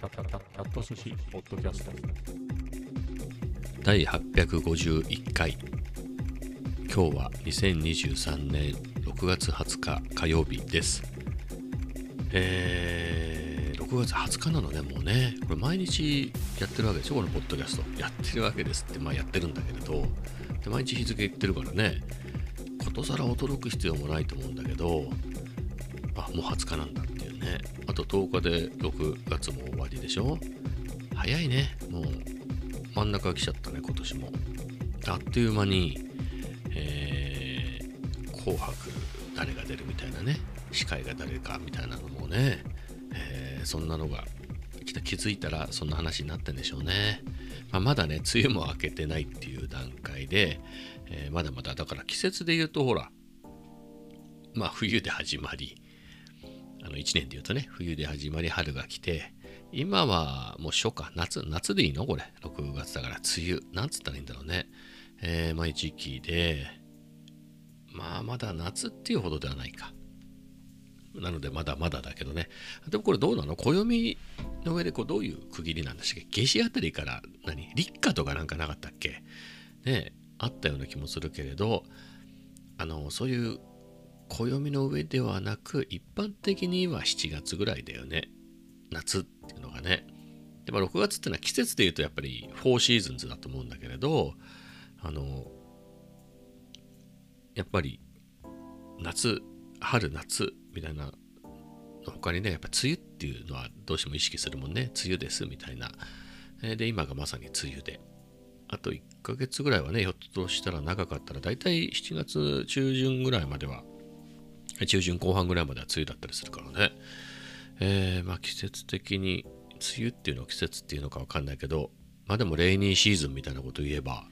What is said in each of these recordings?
キャット寿司ポッドキャスト。第851回。今日は2023年6月20日火曜日です。えー、6月20日なのねもうね。これ毎日やってるわけでしょこのポッドキャスト。やってるわけですってまあやってるんだけれど。で毎日日付言ってるからね。ことさら驚く必要もないと思うんだけど。あもう20日なんだっていうね。と10日で6月も終わりでしょ？早いね。もう真ん中来ちゃったね今年も。あっという間に、えー、紅白誰が出るみたいなね。司会が誰かみたいなのもね、えー、そんなのが気づいたらそんな話になってんでしょうね、まあ、まだね梅雨も明けてないっていう段階で、えー、まだまだだから季節で言うとほらまあ冬で始まり1年で言うとね冬で始まり春が来て今はもう初夏夏夏でいいの？これ。6月だから。梅雨。なんつったらいいんだろうね。えー、まあ時期でまあまだ夏っていうほどではないか。なのでまだまだだけどね。でもこれどうなの？暦の上でこうどういう区切りなんでしたっけ？夏至あたりから何？立夏とかなんかなかったっけ？ねあったような気もするけれどあのそういう暦の上ではなく一般的には7月ぐらいだよね。夏っていうのがね。で、まあ、6月っていうのは季節で言うとやっぱり4シーズンズだと思うんだけれどあのやっぱり夏春夏みたいなの他にねやっぱ梅雨っていうのはどうしても意識するもんね。梅雨ですみたいな。で今がまさに梅雨で。あと1ヶ月ぐらいはねひょっとしたら長かったらだいたい7月中旬ぐらいまでは中旬後半ぐらいまでは梅雨だったりするからね。えー、まあ季節的に、梅雨っていうのは季節っていうのかわかんないけど、まあでもレイニーシーズンみたいなこと言えば、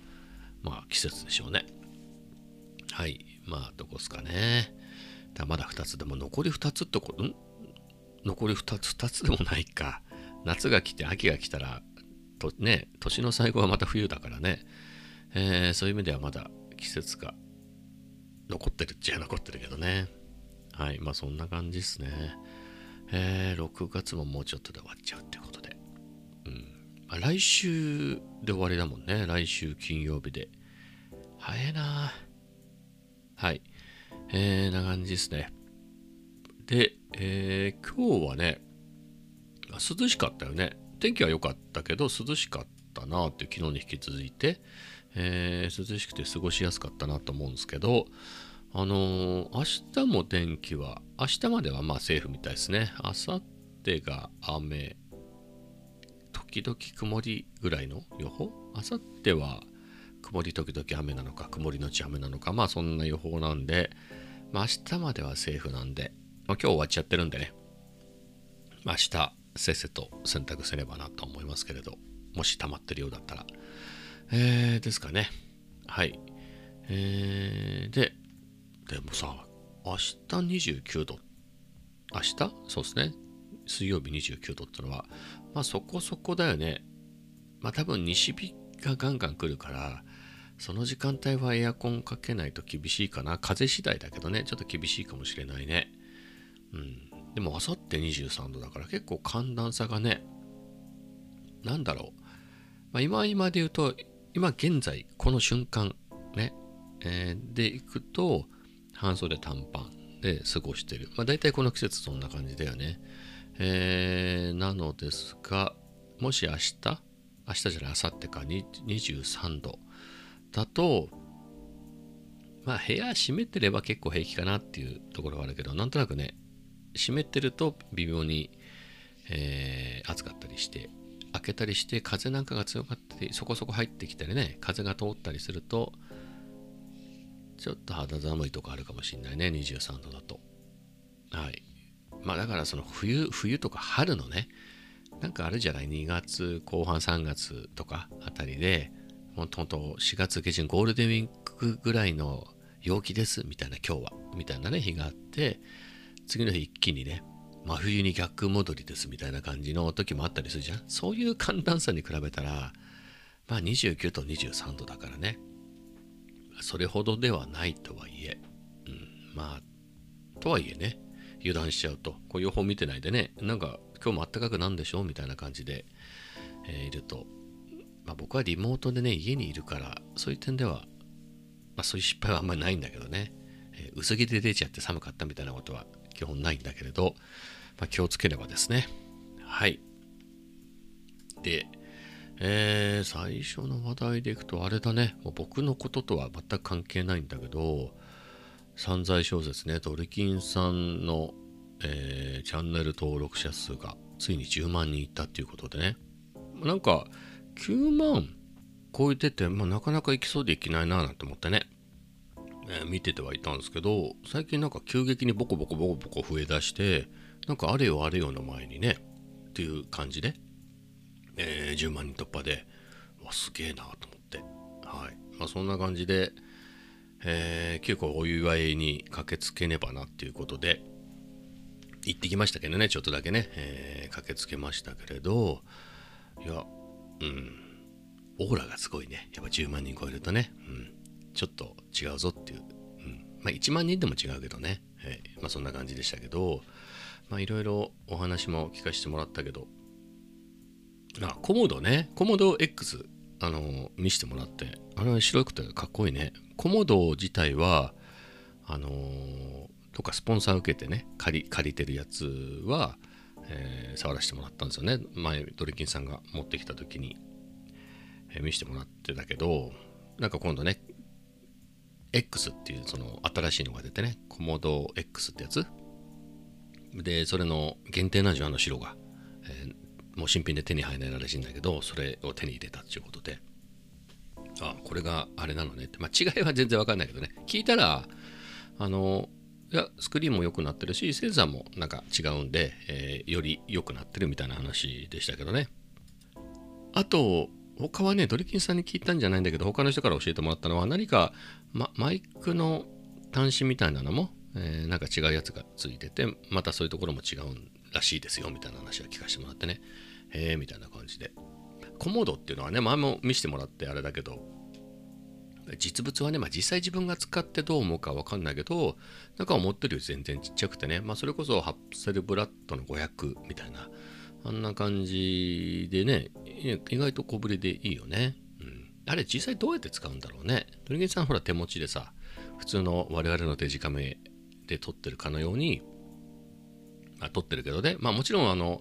まあ季節でしょうね。はい。まあどこですかね。だまだ2つでも残り2つってこと、ん？残り2つ、2つでもないか。夏が来て秋が来たら、とね、年の最後はまた冬だからね。えー、そういう意味ではまだ季節が残ってるっちゃ残ってるけどね。はい、まあそんな感じですね。えー、6月ももうちょっとで終わっちゃうってことで。うん。まあ、来週で終わりだもんね。来週金曜日で。早いなはい。えー、な感じですね。で、えー、今日はね、涼しかったよね。天気は良かったけど、涼しかったなって昨日に引き続いて、えー、涼しくて過ごしやすかったなと思うんですけど、あのー、明日も天気は、明日まではまあセーフみたいですね。明後日が雨、時々曇りぐらいの予報？明後日は曇り時々雨なのか、曇りのち雨なのか、まあそんな予報なんで、まあ明日まではセーフなんで、まあ今日終わっちゃってるんでね、まあ明日せっせと洗濯すればなと思いますけれど、もし溜まってるようだったら。えー、ですかね。はい。えー、で、でもさ、明日29度。明日？そうですね。水曜日29度ってのは、まあそこそこだよね。まあ多分西日がガンガン来るから、その時間帯はエアコンかけないと厳しいかな。風次第だけどね、ちょっと厳しいかもしれないね。うん。でもあさって23度だから結構寒暖差がね、なんだろう。まあ、今今で言うと、今現在、この瞬間、ね、えー、でいくと、半袖短パンで過ごしてる。まあ大体この季節そんな感じだよね。えー、なのですが、もし明日、明日じゃない、明後日か23度だと、まあ部屋閉めてれば結構平気かなっていうところはあるけど、なんとなくね、閉めてると微妙に、えー、暑かったりして、開けたりして風なんかが強かったり、そこそこ入ってきたりね、風が通ったりすると、ちょっと肌寒いとこあるかもしんないね、23度だと。はい。まあだからその冬、冬とか春のね、なんかあるじゃない ?2 月後半3月とかあたりで、ほんと4月下旬ゴールデンウィークぐらいの陽気ですみたいな今日は、みたいなね、日があって、次の日一気にね、真冬に逆戻りですみたいな感じの時もあったりするじゃん？そういう寒暖差に比べたら、まあ29と23度だからね。それほどではないとはいえ、うん、まあ、とはいえね、油断しちゃうと、こう予報見てないでね、なんか今日もあったかくなんでしょうみたいな感じで、えーいると、まあ、僕はリモートでね家にいるからそういう点では、まあ、そういう失敗はあんまりないんだけどね、えー薄着で出ちゃって寒かったみたいなことは基本ないんだけれど、まあ、気をつければですね。はい。で、えー最初の話題でいくとあれだね。もう僕のこととは全く関係ないんだけど散財小説ね。ドリキンさんの、えーチャンネル登録者数がついに10万人いったっていうことでね。なんか9万超えてて、まあ、なかなか行きそうで行けないななんて思ってね、えー見ててはいたんですけど最近なんか急激にボコボコボコボコ増えだしてなんかあれよあれよの前にねっていう感じで、えー10万人突破で。わすげえなと思って。はい。まあそんな感じで、えー結構お祝いに駆けつけねばなっていうことで行ってきましたけどねちょっとだけね、えー駆けつけましたけれどいやうん。オーラがすごいね。やっぱ10万人超えるとね、うん、ちょっと違うぞっていう、うん、まあ1万人でも違うけどね、はい。まあそんな感じでしたけどまあいろいろお話も聞かせてもらったけどあコモドね。コモド X あの見せてもらって。あれ白くてかっこいいね。コモド自体はあのとかスポンサー受けてね。借り借りてるやつは、えー触らせてもらったんですよね。前ドリキンさんが持ってきた時に、えー見せてもらってたけどなんか今度ね X っていうその新しいのが出てね。コモド X ってやつ。でそれの限定なんじゃんあの白が、えーもう新品で手に入らないらしいんだけどそれを手に入れたっていうことで。あこれがあれなのね。って、まあ、違いは全然わかんないけどね。聞いたらあのいやスクリーンも良くなってるしセンサーもなんか違うんで、えーより良くなってるみたいな話でしたけどね。あと他はねドリキンさんに聞いたんじゃないんだけど他の人から教えてもらったのは何か、まマイクの端子みたいなのも、えーなんか違うやつがついててまたそういうところも違うらしいですよみたいな話は聞かせてもらってね。へえみたいな感じで。コモドっていうのはね前も見せてもらってあれだけど実物はね、まあ、実際自分が使ってどう思うかわかんないけどなんか思ってるより全然ちっちゃくてね、まあ、それこそハッセルブラッドの500みたいなあんな感じでね意外と小ぶりでいいよね、うん、あれ実際どうやって使うんだろうね。鳥源さんほら手持ちでさ普通の我々のデジカメで撮ってるかのように、まあ、撮ってるけどね。まあもちろんあの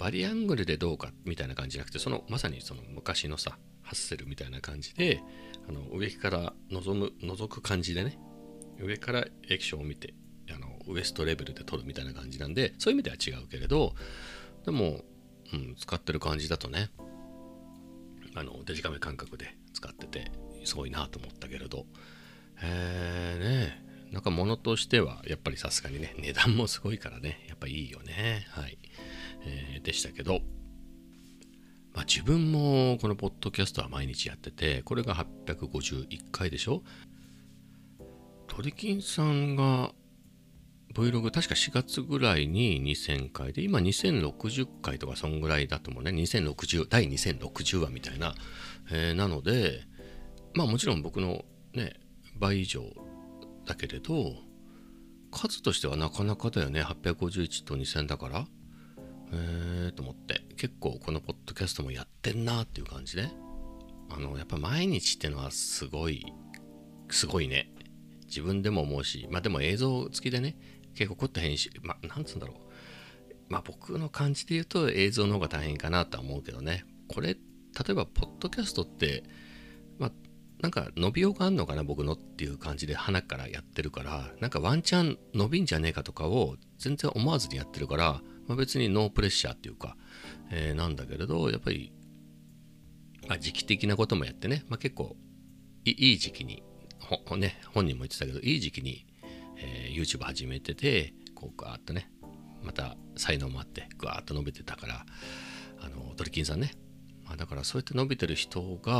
バリアングルでどうかみたいな感じじゃなくてそのまさにその昔のさハッセルみたいな感じであの上から望む覗く感じでね上から液晶を見てあのウエストレベルで撮るみたいな感じなんでそういう意味では違うけれどでも、うん、使ってる感じだとねあのデジカメ感覚で使っててすごいなと思ったけれど。えー、ねなんか物としてはやっぱりさすがにね値段もすごいからねやっぱいいよね。はい、えでしたけどまあ自分もこのポッドキャストは毎日やっててこれが851回でしょ？トリキンさんが Vlog 確か4月ぐらいに2000回で今2060回とかそんぐらいだと思うね。2060第2060話みたいな、えーなのでまあもちろん僕のね倍以上だけれど数としてはなかなかだよね。851と2000だから。えーと思って。結構このポッドキャストもやってんなっていう感じで。あのやっぱ毎日ってのはすごいすごいね。自分でも思うしまあでも映像付きでね結構凝った編集まあなんつうんだろう。まあ僕の感じで言うと映像の方が大変かなとは思うけどね。これ例えばポッドキャストってまあなんか伸びようがあんのかな僕のっていう感じで鼻からやってるからなんかワンチャン伸びんじゃねえかとかを全然思わずにやってるから、まあ、別にノープレッシャーっていうか、えーなんだけれどやっぱり、まあ、時期的なこともやってね、まあ、結構いい時期にほね、本人も言ってたけどいい時期に、えー YouTube 始めててこうガーッとねまた才能もあってガーッと伸びてたからあのドリキンさんね、まあ、だからそうやって伸びてる人が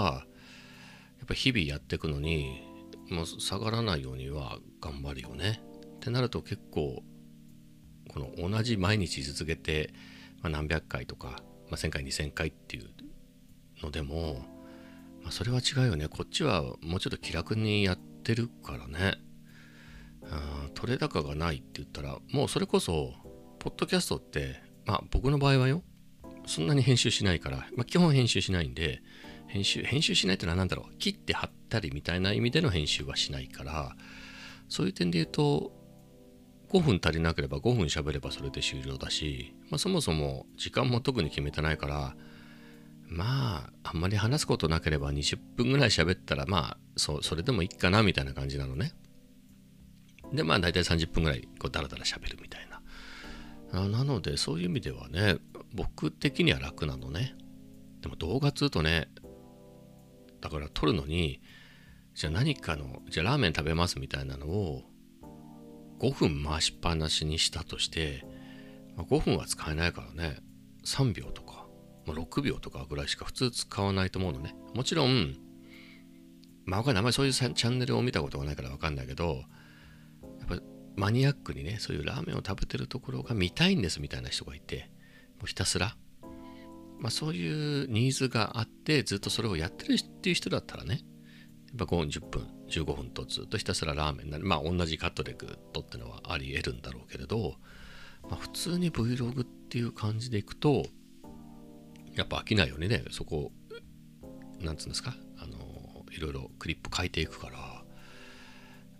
やっぱ日々やっていくのにもう下がらないようには頑張るよね。ってなると結構この同じ毎日続けて、まあ、何百回とか、まあ、1,000回2,000回っていうのでも、まあ、それは違うよねこっちはもうちょっと気楽にやってるからね。取れ高がないって言ったらもうそれこそポッドキャストって、まあ僕の場合はよそんなに編集しないから、まあ、基本編集しないんで編集編集しないってのは何だろう切って貼ったりみたいな意味での編集はしないからそういう点で言うと5分足りなければ5分喋ればそれで終了だし、まあ、そもそも時間も特に決めてないからまああんまり話すことなければ20分ぐらい喋ったらまあそそれでもいいかなみたいな感じなのね。でまあ大体30分ぐらいこうダラダラ喋るみたいな。なのでそういう意味ではね僕的には楽なのね。でも動画っつうとねだから撮るのにじゃあ何かのじゃあラーメン食べますみたいなのを5分回しっぱなしにしたとして、まあ、5分は使えないからね。3秒とか、まあ、6秒とかぐらいしか普通使わないと思うのね。もちろんまあわかんない。あんまりそういうチャンネルを見たことがないからわかんないけどやっぱマニアックにねそういうラーメンを食べてるところが見たいんですみたいな人がいてもうひたすら。まあ、そういうニーズがあってずっとそれをやってるっていう人だったらねやっぱ5分10分15分とずっとひたすらラーメンなりまあ同じカットでグッとってのはあり得るんだろうけれど、まあ、普通に Vlog っていう感じでいくとやっぱ飽きないようにね。そこなんつうんですか？あのいろいろクリップ変えていくから。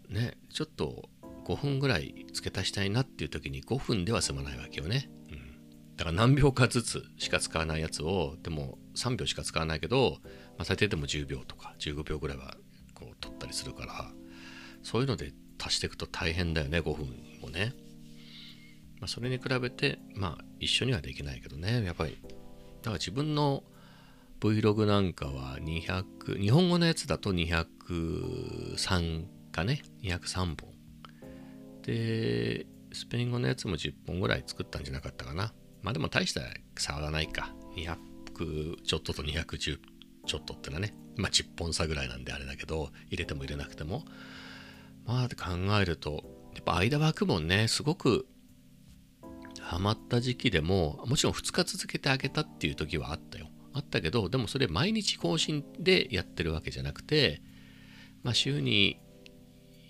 ねちょっと5分ぐらい付け足したいなっていう時に5分では済まないわけよね。うん。だから何秒かずつしか使わないやつをでも3秒しか使わないけど、まあ、最低でも10秒とか15秒ぐらいは取ったりするからそういうので足していくと大変だよね5分もね、まあ、それに比べてまあ一緒にはできないけどね。やっぱりだから自分の Vlog なんかは200日本語のやつだと203かね。203本。でスペイン語のやつも10本ぐらい作ったんじゃなかったかな。まあでも大した差はないか。200ちょっとと210ちょっとってのはね。まあ10本差ぐらいなんであれだけど、入れても入れなくても。まあ考えると、やっぱ間空くもんね、すごくハマった時期でも、もちろん2日続けてあげたっていう時はあったよ。あったけど、でもそれ毎日更新でやってるわけじゃなくて、まあ週に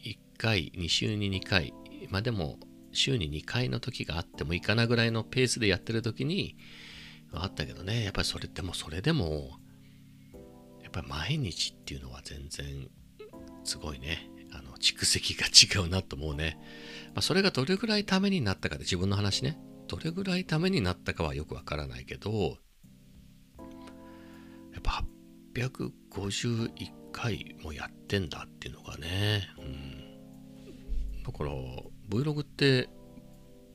1回、2週に2回、まあでも週に2回の時があってもいかなぐらいのペースでやってる時にあったけどねやっぱりそれでもそれでもっぱり毎日っていうのは全然すごいね。あの蓄積が違うなと思うね、まあ、それがどれぐらいためになったかで自分の話ね。どれぐらいためになったかはよくわからないけどやっぱ851回もやってんだっていうのがね、うん、だから Vlog って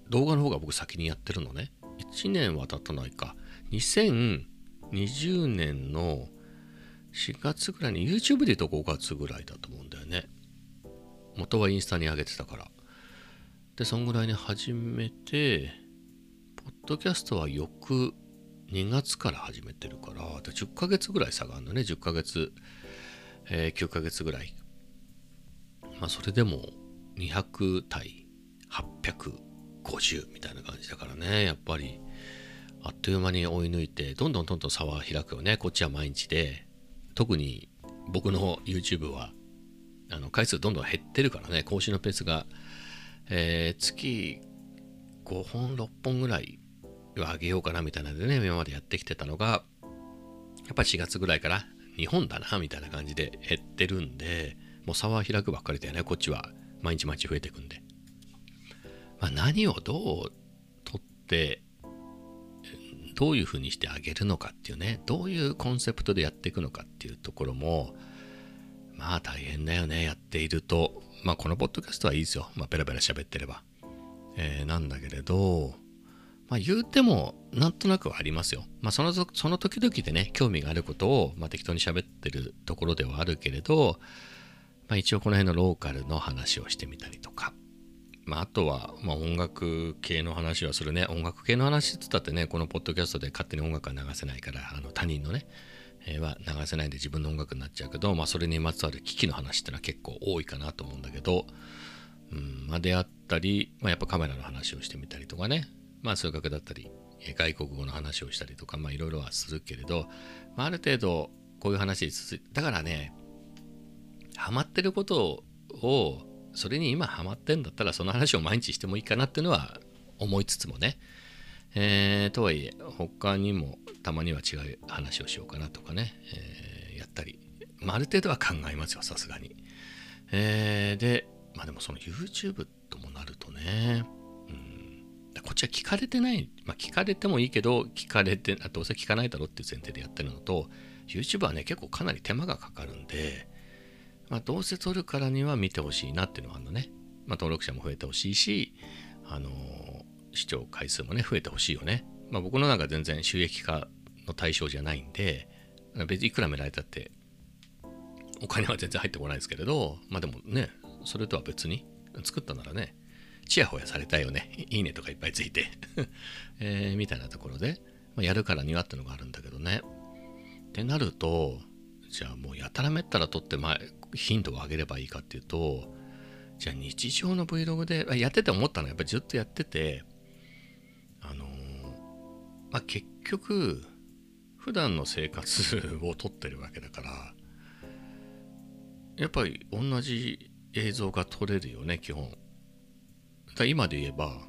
動画の方が僕先にやってるのね。1年は経たないか。2020年の4月ぐらいに YouTube で言うと5月ぐらいだと思うんだよね。元はインスタに上げてたから。で、そんぐらいに始めて、ポッドキャストは翌2月から始めてるから、で10ヶ月ぐらい差があるのね。10ヶ月、えー、9ヶ月ぐらい。まあ、それでも200対850みたいな感じだからねやっぱりあっという間に追い抜いてどんどんどんどん差は開くよねこっちは毎日で特に僕の YouTube はあの回数どんどん減ってるからね更新のペースが、えー、月5本6本ぐらいは上げようかなみたいなのでね今までやってきてたのがやっぱ4月ぐらいから2本だなみたいな感じで減ってるんでもう差は開くばっかりだよねこっちは。毎日毎日増えていくんで。まあ、何をどう取ってどういうふうにしてあげるのかっていうねどういうコンセプトでやっていくのかっていうところもまあ大変だよねやっていると。まあこのポッドキャストはいいですよ。まあペラペラ喋ってれば、えー、なんだけれどまあ言うてもなんとなくはありますよ。まあそのその時々でね興味があることを、まあ、適当に喋ってるところではあるけれどまあ一応この辺のローカルの話をしてみたりとか。まあ、あとは、まあ、音楽系の話はするね。音楽系の話って言ったってね、このポッドキャストで勝手に音楽は流せないから、あの他人のね、えー、は流せないで自分の音楽になっちゃうけど、まあ、それにまつわる危機の話ってのは結構多いかなと思うんだけど、うん、まあ、であったり、まあ、やっぱカメラの話をしてみたりとかね、まあ、数学だったり、外国語の話をしたりとか、まあ、いろいろはするけれど、まあ、ある程度、こういう話続いて、だからね、ハマってることを、それに今ハマってんだったらその話を毎日してもいいかなっていうのは思いつつもね、えーとはいえ、他にもたまには違う話をしようかなとかね、えーやったり、まあ、ある程度は考えますよ、さすがに。えーで、まあでもその YouTube ともなるとね、うん、こっちは聞かれてない、まあ聞かれてもいいけど、聞かれて、あどうせ聞かないだろうっていう前提でやってるのと、YouTube はね、結構かなり手間がかかるんで、まあどうせ撮るからには見てほしいなっていうのがあるのね。まあ登録者も増えてほしいし、あのー視聴回数もね、増えてほしいよね。まあ僕のなんか全然収益化の対象じゃないんで、別にいくら見られたって、お金は全然入ってこないですけれど、まあでもね、それとは別に、作ったならね、ちやほやされたいよね。いいねとかいっぱいついて、えーみたいなところで、まあ、やるからにはってのがあるんだけどね。ってなると、じゃあもうやたらめったら撮って、まあ、頻度を上げればいいかっていうと、じゃあ日常の Vlog で、やってて思ったのはやっぱりずっとやってて、あのーまあ結局、普段の生活を撮ってるわけだから、やっぱり同じ映像が撮れるよね、基本。だ今で言えば、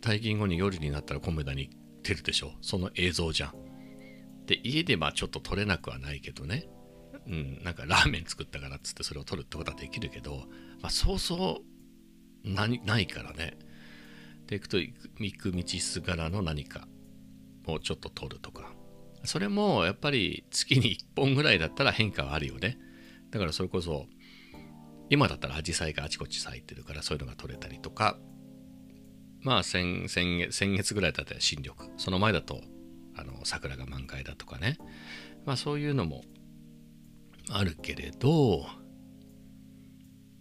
退勤後に夜になったらコメダに出るでしょ。その映像じゃん。で、家でまあちょっと撮れなくはないけどね。うん、なんかラーメン作ったからっつってそれを撮るってことはできるけど、まあそうそうないからね。で、行くと行く道すがらの何かをちょっと撮るとか。それもやっぱり月に1本ぐらいだったら変化はあるよね。だからそれこそ今だったらアジサイがあちこち咲いてるからそういうのが撮れたりとかまあ先先月先月ぐらいだったら新緑その前だとあの桜が満開だとかねまあそういうのもあるけれど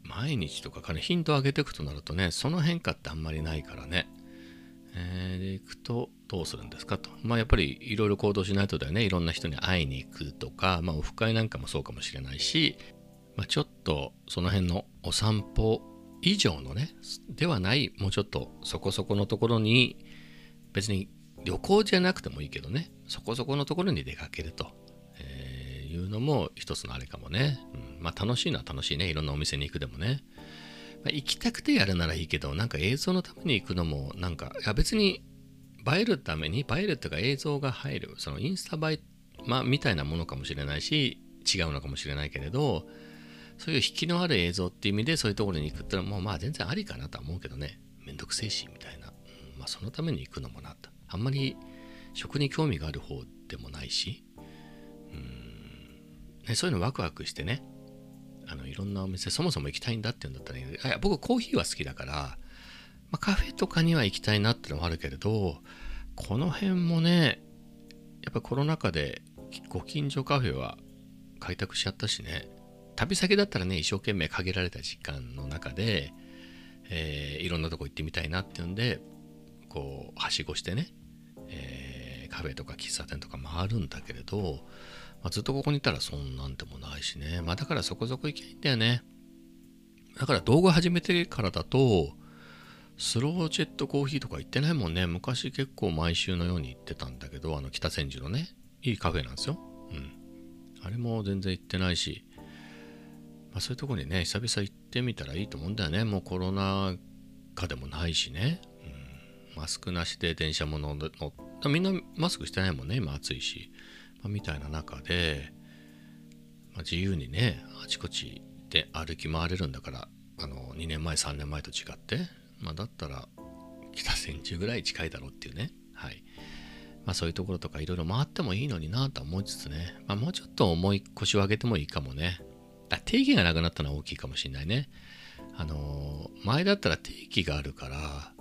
毎日とかかねヒントを上げていくとなるとねその変化ってあんまりないからね。えーでいくとどうするんですかと。まあやっぱりいろいろ行動しないとだよね。いろんな人に会いに行くとかまあオフ会なんかもそうかもしれないしまあ、ちょっとその辺のお散歩以上のねではないもうちょっとそこそこのところに別に旅行じゃなくてもいいけどねそこそこのところに出かけると、いうのも一つのあれかもね、うん。まあ楽しいのは楽しいね。いろんなお店に行くでもね、まあ行きたくてやるならいいけどなんか映像のために行くのもなんかいや別に映えるために映えるっていうか映像が入るそのインスタ映え、まあ、みたいなものかもしれないし違うのかもしれないけれどそういう引きのある映像っていう意味でそういうところに行くってのはもうまあ全然ありかなとは思うけどね。めんどくせえしみたいな、うん。まあそのために行くのもなと。あんまり食に興味がある方でもないし。うん、ね、そういうのワクワクしてねあのいろんなお店そもそも行きたいんだっていうんだったらいい。あ僕コーヒーは好きだから、まあ、カフェとかには行きたいなってのはあるけれどこの辺もねやっぱコロナ禍でご近所カフェは開拓しちゃったしね旅先だったらね一生懸命限られた時間の中で、えーいろんなとこ行ってみたいなっていうんでこうはしごしてね、えーカフェとか喫茶店とか回るんだけれど、まあ、ずっとここにいたらそんなんでもないしね。まあだからそこそこ行きゃいんだよね。だから動画始めてからだとスロージェットコーヒーとか行ってないもんね。昔結構毎週のように行ってたんだけどあの北千住のねいいカフェなんですよ。うん。あれも全然行ってないし。まあ、そういうとこにね久々行ってみたらいいと思うんだよね。もうコロナ禍でもないしね、うん、マスクなしで電車も乗る乗っみんなマスクしてないもんね今暑いし、まあみたいな中で、まあ、自由にねあちこちで歩き回れるんだからあの2年前3年前と違って、まあ、だったら北千住ぐらい近いだろうっていうね。はい。まあそういうところとかいろいろ回ってもいいのになと思いつつね、まあ、もうちょっと重い腰を上げてもいいかもね。あ定義がなくなったのは大きいかもしれないね。あの前だったら定期があるから、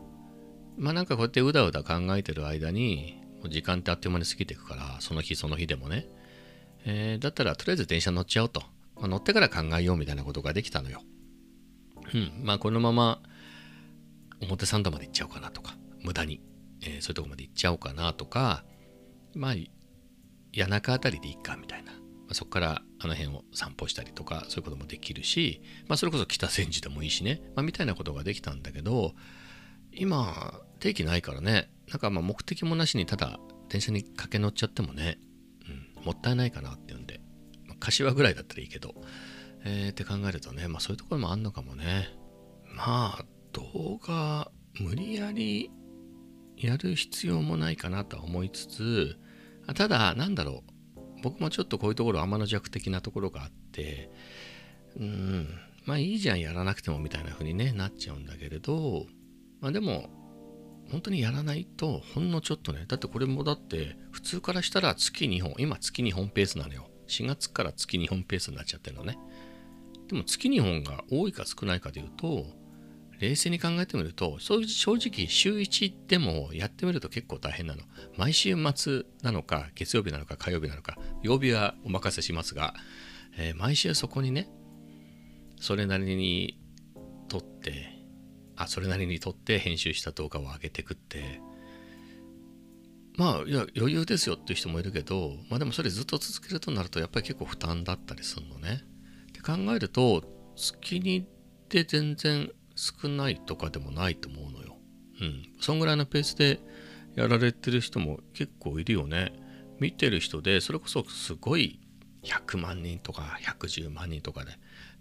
まあなんかこうやってうだうだ考えてる間に、時間ってあっという間に過ぎていくから、その日その日でもね。えーだったらとりあえず電車乗っちゃおうと。まあ、乗ってから考えようみたいなことができたのよ。うん。まあこのまま表参道まで行っちゃおうかなとか、無駄に、えーそういうとこまで行っちゃおうかなとか、まあ谷中あたりでいいかみたいな。まあそこからあの辺を散歩したりとかそういうこともできるし、まあ、それこそ北千住でもいいしね、まあ、みたいなことができたんだけど今定期ないからねなんかまあ目的もなしにただ電車に駆け乗っちゃってもね、うん、もったいないかなっていうんで、まあ、柏ぐらいだったらいいけど、えーって考えるとね、まあ、そういうところもあんのかもね。まあ動画無理やりやる必要もないかなとは思いつつただなんだろう。僕もちょっとこういうところ天の弱的なところがあってうんまあいいじゃんやらなくてもみたいな風にねなっちゃうんだけれどまあでも本当にやらないとほんのちょっとねだってこれもだって普通からしたら月2本今月2本ペースなのよ。4月から月2本ペースになっちゃってるのね。でも月2本が多いか少ないかでいうと冷静に考えてみると正直週1でもやってみると結構大変なの。毎週末なのか月曜日なのか火曜日なのか曜日はお任せしますが、えー毎週そこにねそれなりに撮ってあそれなりに撮って編集した動画を上げてくって。まあいや余裕ですよっていう人もいるけどまあでもそれずっと続けるとなるとやっぱり結構負担だったりするのね。って考えると月にで全然少ないとかでもないと思うのよ。うん。そんぐらいのペースでやられてる人も結構いるよね。見てる人でそれこそすごい100万人とか110万人とかで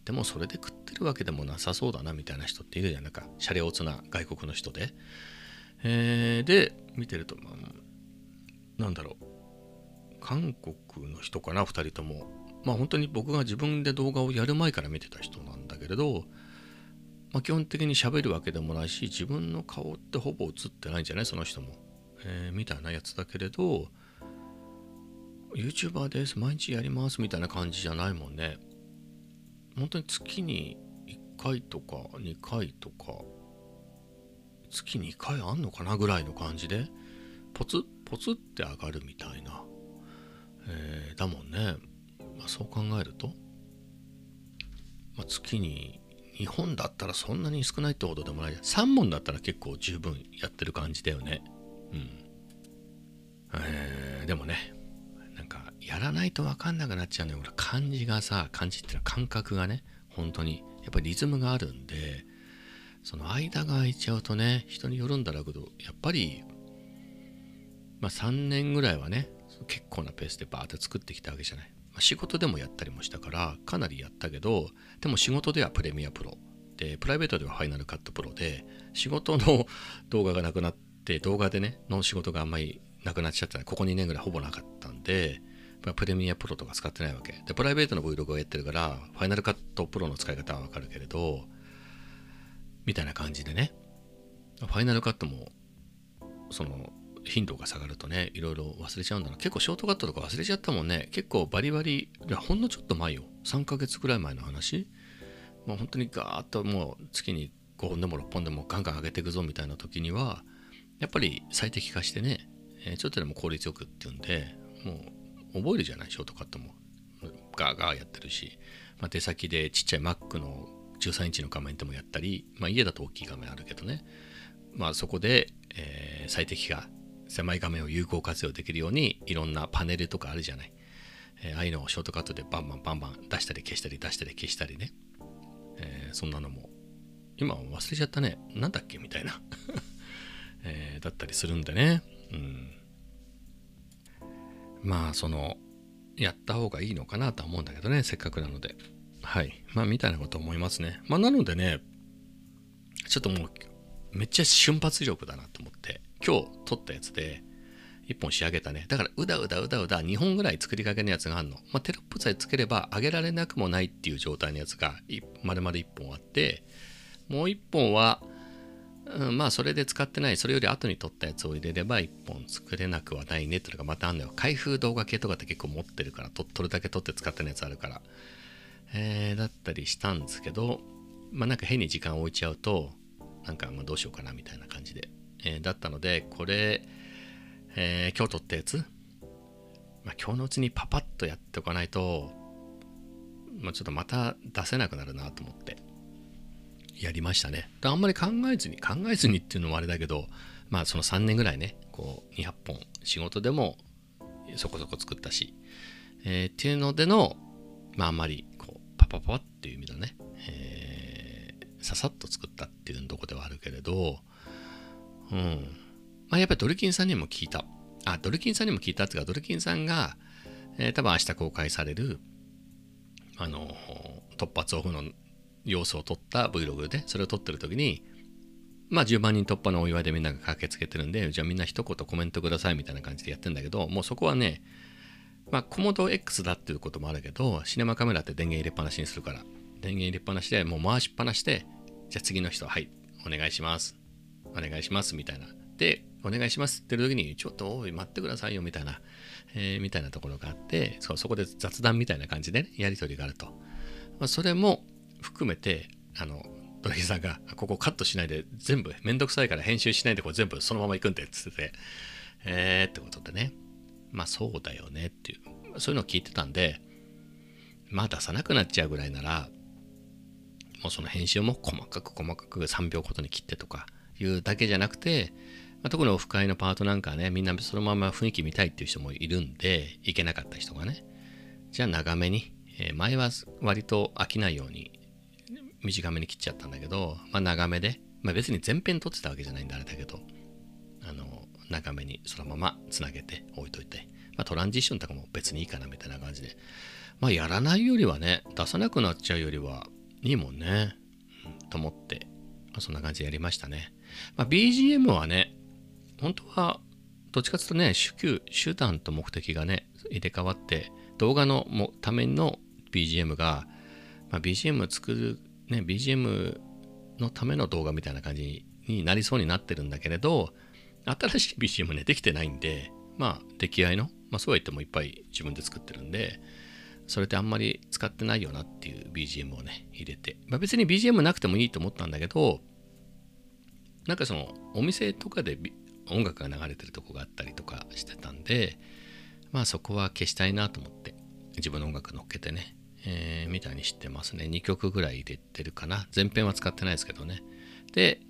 でもそれで食ってるわけでもなさそうだなみたいな人っているじゃん。なんかシャレオツな外国の人で、えーで見てると、まあ、なんだろう。韓国の人かな2人とも。まあ本当に僕が自分で動画をやる前から見てた人なんだけれど、まあ、基本的に喋るわけでもないし自分の顔ってほぼ映ってないんじゃない？その人も、えーみたいなやつだけれど YouTuber です。毎日やります。みたいな感じじゃないもんね。本当に月に1回とか2回とか月2回あんのかなぐらいの感じでポツポツって上がるみたいな、えーだもんね、まあ、そう考えると、まあ、月に2本だったらそんなに少ないってほどでもない。3本だったら結構十分やってる感じだよね。うん。えーでもねやらないと分かんなくなっちゃうのよ。俺漢字がさ漢字っていうのは感覚がね本当に。やっぱりリズムがあるんでその間が空いちゃうとね人によるんだろうけどやっぱりまあ3年ぐらいはね結構なペースでバーって作ってきたわけじゃない、まあ、仕事でもやったりもしたからかなりやったけどでも仕事ではプレミアプロ。でプライベートではファイナルカットプロで仕事の動画がなくなって動画でねの仕事があんまりなくなっちゃった。ここ2年ぐらいほぼなかったんでプレミアプロとか使ってないわけ。でプライベートの Vlog をやってるからファイナルカットプロの使い方はわかるけれどみたいな感じでね。ファイナルカットもその頻度が下がるとねいろいろ忘れちゃうんだな。結構ショートカットとか忘れちゃったもんね。結構バリバリほんのちょっと前よ。3ヶ月くらい前の話。もう本当にガーッともう月に5本でも6本でもガンガン上げていくぞみたいな時にはやっぱり最適化してね、えちょっとでも効率よくっていうんでもう覚えるじゃないショートカットも。ガーガーやってるし、まあ、出先でちっちゃい Mac の13インチの画面でもやったり、まあ、家だと大きい画面あるけどね。まあそこで、えー最適化狭い画面を有効活用できるようにいろんなパネルとかあるじゃない、えーああいうのをショートカットでバンバンバンバン出したり消したり出したり消したりね、えーそんなのも今忘れちゃったね。なんだっけ？みたいな、えーだったりするんでね。うん。まあそのやった方がいいのかなとは思うんだけどねせっかくなので。はい。まあみたいなこと思いますね。まあなのでねちょっともうめっちゃ瞬発力だなと思って今日撮ったやつで1本仕上げたね。だからうだうだうだうだ2本ぐらい作りかけのやつがあるの、まあ、テロップさえつければ上げられなくもないっていう状態のやつがい丸々1本あってもう1本は、うん、まあそれで使ってないそれより後に撮ったやつを入れれば1本作れなくはないねっていうのがまたあんのよ。開封動画系とかって結構持ってるからと撮るだけ撮って使ってないやつあるから、えーだったりしたんですけどまあなんか変に時間を置いちゃうとなんかまどうしようかなみたいな感じで、えーだったのでこれ、えー今日撮ったやつ、まあ、今日のうちにパパッとやっておかないと、まあ、ちょっとまた出せなくなるなと思って。やりましたね。あんまり考えずに考えずにっていうのもあれだけどまあその3年ぐらいねこう200本仕事でもそこそこ作ったし、えーっていうのでのまああんまりこうパパパっていう意味だね、えーささっと作ったっていうとこではあるけれどうん。まあやっぱりドルキンさんにも聞いた。あドルキンさんにも聞いたっていうかドルキンさんが、えー多分明日公開されるあの突発オフの様子を撮った Vlog でそれを撮ってる時にまあ10万人突破のお祝いでみんなが駆けつけてるんで、じゃあみんな一言コメントくださいみたいな感じでやってんだけど、もうそこはね、まあコモド X だっていうこともあるけど、シネマカメラって電源入れっぱなしにするから、電源入れっぱなしでもう回しっぱなしで、じゃあ次の人、はい、お願いします。お願いしますみたいな。で、お願いしますって言ってる時に、ちょっと、おい、待ってくださいよみたいな、えー、みたいなところがあって、そうそこで雑談みたいな感じで、ね、やり取りがあると。まあ、それも含めて、あの、土井さんが、ここカットしないで、全部、めんどくさいから編集しないで、これ全部そのまま行くんでっ、つってて、えーってことでね。まあそうだよねっていう、そういうのを聞いてたんで、まあ出さなくなっちゃうぐらいなら、もうその編集も細かく細かく3秒ごとに切ってとかいうだけじゃなくて、まあ、特にオフ会のパートなんかね、みんなそのまま雰囲気見たいっていう人もいるんで、行けなかった人がね。じゃあ長めに、えー、前は割と飽きないように短めに切っちゃったんだけど、まあ、長めで、まあ、別に全編撮ってたわけじゃないんであれだけど、あの、長めにそのままつなげて置いといて、まあ、トランジションとかも別にいいかなみたいな感じで、まあ、やらないよりはね、出さなくなっちゃうよりはいいもんね、うん、と思って、まあ、そんな感じでやりましたね。まあ、BGM はね、本当はどっちかというとね、手球、手段と目的がね、入れ替わって、動画のための BGM が、まあ、BGM 作るね、BGM のための動画みたいな感じになりそうになってるんだけれど、新しい BGM ね、できてないんで、まあ、出来合いの、まあ、そうは言ってもいっぱい自分で作ってるんで、それってあんまり使ってないよなっていう BGM をね、入れて。まあ、別に BGM なくてもいいと思ったんだけど、なんかその、お店とかで音楽が流れてるとこがあったりとかしてたんで、まあそこは消したいなと思って、自分の音楽乗っけてね、えー、みたいに知ってますね。2曲ぐらい入れてるかな。前編は使ってないですけどね。で、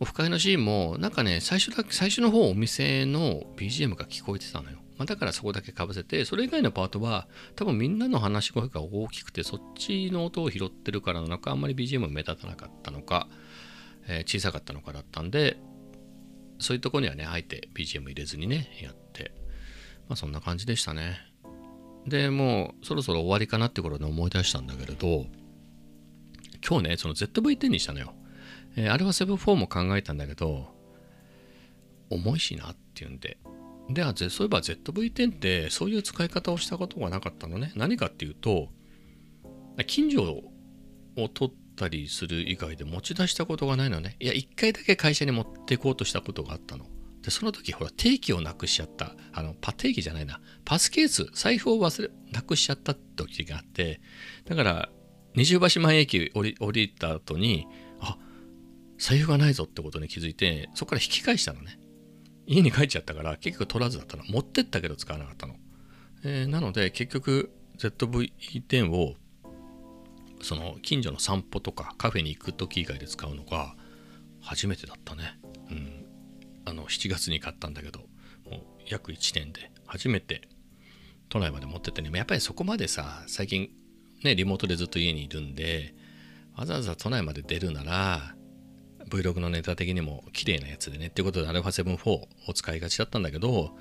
オフ会のシーンも、なんかね、最初だ最初の方お店の BGM が聞こえてたのよ。まあ、だからそこだけかぶせて、それ以外のパートは、多分みんなの話し声が大きくて、そっちの音を拾ってるからなのか、あんまり BGM 目立たなかったのか、えー、小さかったのかだったんで、そういうとこにはね、あえて BGM 入れずにね、やって、まあそんな感じでしたね。でもうそろそろ終わりかなって頃に思い出したんだけれど今日ねその ZV-10 にしたのよ、えー、あれは7-4も考えたんだけど重いしなっていうんで。ではそういえば ZV-10 ってそういう使い方をしたことがなかったのね。何かっていうと近所を取ったりする以外で持ち出したことがないのね。いや一回だけ会社に持っていこうとしたことがあったの。で、その時、ほら、定期をなくしちゃった。あの、パ定期じゃないな。パスケース、財布を忘れ、なくしちゃった時があって、だから、二重橋前駅降り降りた後に、あ、財布がないぞってことに気づいて、そこから引き返したのね。家に帰っちゃったから、結局取らずだったの。持ってったけど使わなかったの。えー、なので、結局、ZV-10 を、その、近所の散歩とかカフェに行く時以外で使うのが、初めてだったね。うん。あの7月に買ったんだけどもう約1年で初めて都内まで持ってってね。やっぱりそこまでさ最近ねリモートでずっと家にいるんでわざわざ都内まで出るなら Vlog のネタ的にも綺麗なやつでねっていうことで α7-4 を使いがちだったんだけど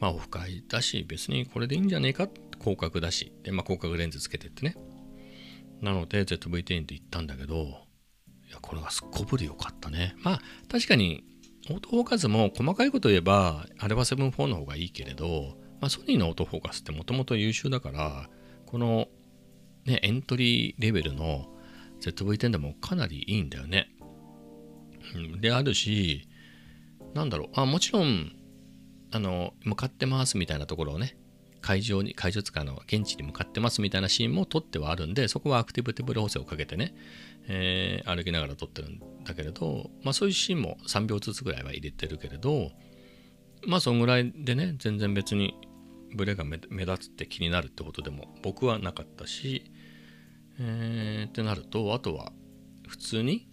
まあオフ会だし別にこれでいいんじゃねえか広角だしでまあ広角レンズつけてってね。なので ZV-10 で行ったんだけどいやこれがすっこぶり良かったね。まあ確かにオートフォーカスも細かいこと言えば、あれは7-4の方がいいけれど、まあ、ソニーのオートフォーカスってもともと優秀だから、この、ね、エントリーレベルの ZV-10 でもかなりいいんだよね。であるし、なんだろう、あもちろん、あの、向かってますみたいなところをね、会場に、会場使うの現地に向かってますみたいなシーンも撮ってはあるんで、そこはアクティブテーブル補正をかけてね、えー、歩きながら撮ってるんだけれど、まあそういうシーンも3秒ずつぐらいは入れてるけれど、まあそんぐらいでね、全然別にブレが目立つって気になるってことでも僕はなかったし、えー、ってなると、あとは普通に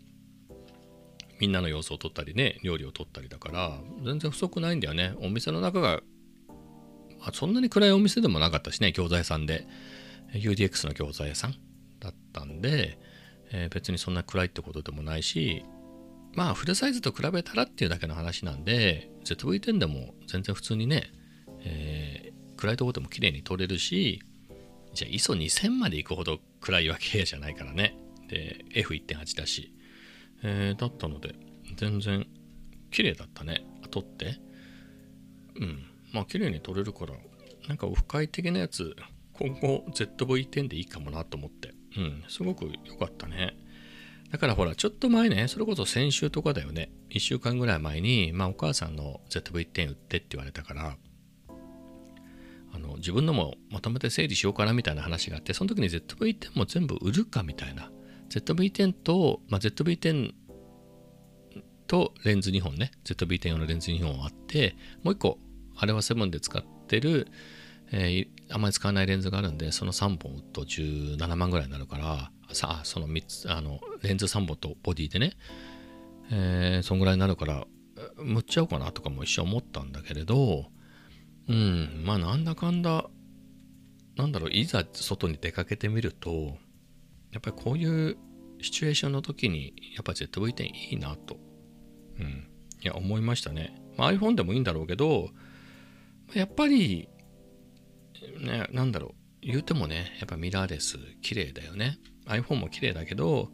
みんなの様子を撮ったりね、料理を撮ったりだから、全然不足ないんだよね。お店の中がそんなに暗いお店でもなかったしね、教材屋さんで、UDX の教材屋さんだったんで、えー、別にそんな暗いってことでもないし、まあフルサイズと比べたらっていうだけの話なんで、ZV-10 でも全然普通にね、えー、暗いとこでも綺麗に撮れるし、じゃあ ISO2000 まで行くほど暗いわけじゃないからね。で、F1.8 だし、えー、だったので、全然綺麗だったね。撮って。うん。まあ綺麗に撮れるからなんかオフ会的なやつ今後 ZV-10 でいいかもなと思って。うんすごく良かったね。だからほらちょっと前ねそれこそ先週とかだよね。1週間ぐらい前にまあお母さんの ZV-10 売ってって言われたからあの自分のもまとめて整理しようかなみたいな話があってその時に ZV-10 も全部売るかみたいな。ZV-10 と、まあ、ZV-10 とレンズ2本ね。ZV-10 用のレンズ2本あってもう1個あれは7で使ってる、えーあまり使わないレンズがあるんでその3本売と17万ぐらいになるからさあその3つあのレンズ3本とボディでね、えーそんぐらいになるから売っちゃおうかなとかも一瞬思ったんだけれどうんまあなんだかんだなんだろういざ外に出かけてみるとやっぱりこういうシチュエーションの時にやっぱ ZV-10 いいなと、うん、いや思いましたね、まあ、iPhone でもいいんだろうけどやっぱりねなんだろう。言うてもねやっぱミラーレス綺麗だよね。iPhone も綺麗だけど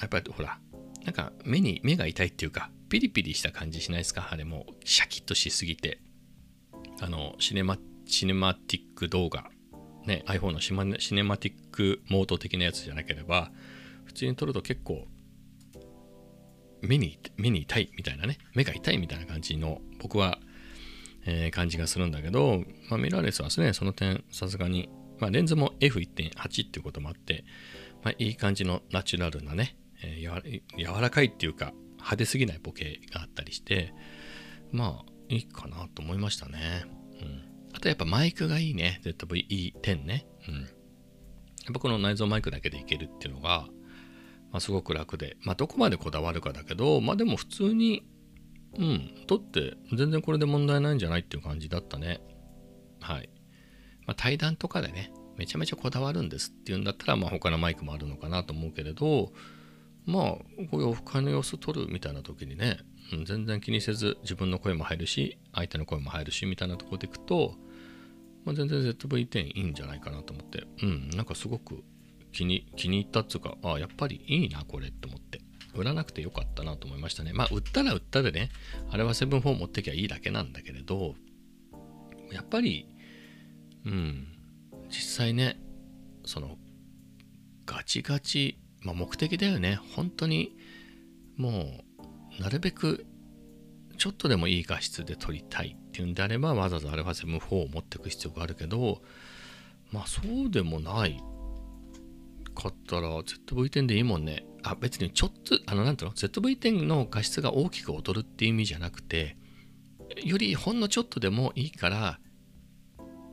やっぱりほらなんか目に目が痛いっていうかピリピリした感じしないですか？あれもシャキッとしすぎて。あのシネマシネマティック動画。ね iPhone のシマシネマティックモード的なやつじゃなければ普通に撮ると結構目に目に痛いみたいなね。目が痛いみたいな感じの僕は、えー感じがするんだけど、まあ、ミラーレスはですねその点さすがに、まあ、レンズも F1.8 っていうこともあって、まあ、いい感じのナチュラルなね、えーやわ柔らかいっていうか派手すぎないボケがあったりしてまあいいかなと思いましたね、うん、あとやっぱマイクがいいね。ZV-E10 ね、うん、やっぱこの内蔵マイクだけでいけるっていうのが、まあ、すごく楽でまあどこまでこだわるかだけどまあでも普通にうん。撮って全然これで問題ないんじゃないっていう感じだったね。はい、まあ、対談とかでねめちゃめちゃこだわるんですっていうんだったらまあ他のマイクもあるのかなと思うけれどまあこういうオフ会の様子撮るみたいな時にね、うん全然気にせず自分の声も入るし相手の声も入るしみたいなとこでいくと、まあ、全然 ZV-10 いいんじゃないかなと思って。うんなんかすごく気に気に入ったっつうかああやっぱりいいなこれって思って。売らなくてよかったなと思いましたね。まあ売ったら売ったでねあれは7-4持ってきゃいいだけなんだけれどやっぱりうん実際ねそのガチガチ、まあ、目的だよね。本当にもうなるべくちょっとでもいい画質で撮りたいっていうんであればわざわざ α7-4 を持ってく必要があるけどまあそうでもないかったら ZV-10 でいいもんね。あ別にちょっとあのなんていうの？ZV-10 の画質が大きく劣るっていう意味じゃなくてよりほんのちょっとでもいいから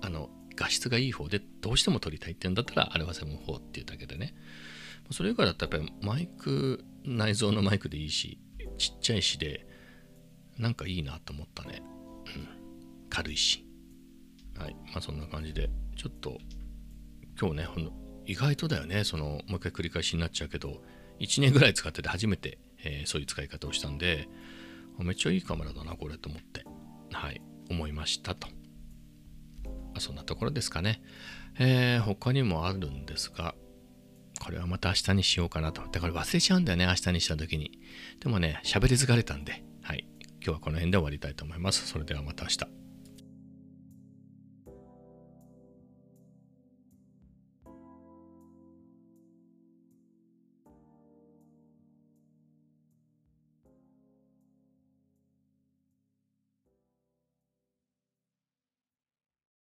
あの画質がいい方でどうしても撮りたいっていうんだったら α7-4 っていうだけでね。それ以外だったらやっぱりマイク内蔵のマイクでいいしちっちゃいしでなんかいいなと思ったね、うん、軽いし。はい。まあそんな感じでちょっと今日ねほんの意外とだよねそのもう一回繰り返しになっちゃうけど1年ぐらい使ってて初めて、えーそういう使い方をしたんでめっちゃいいカメラだなこれと思ってはい思いましたとあそんなところですかね。えー他にもあるんですが、これはまた明日にしようかなと。で、これ忘れちゃうんだよね、明日にした時に。でもね、喋り疲れたんで、はい。今日はこの辺で終わりたいと思います。それではまた明日。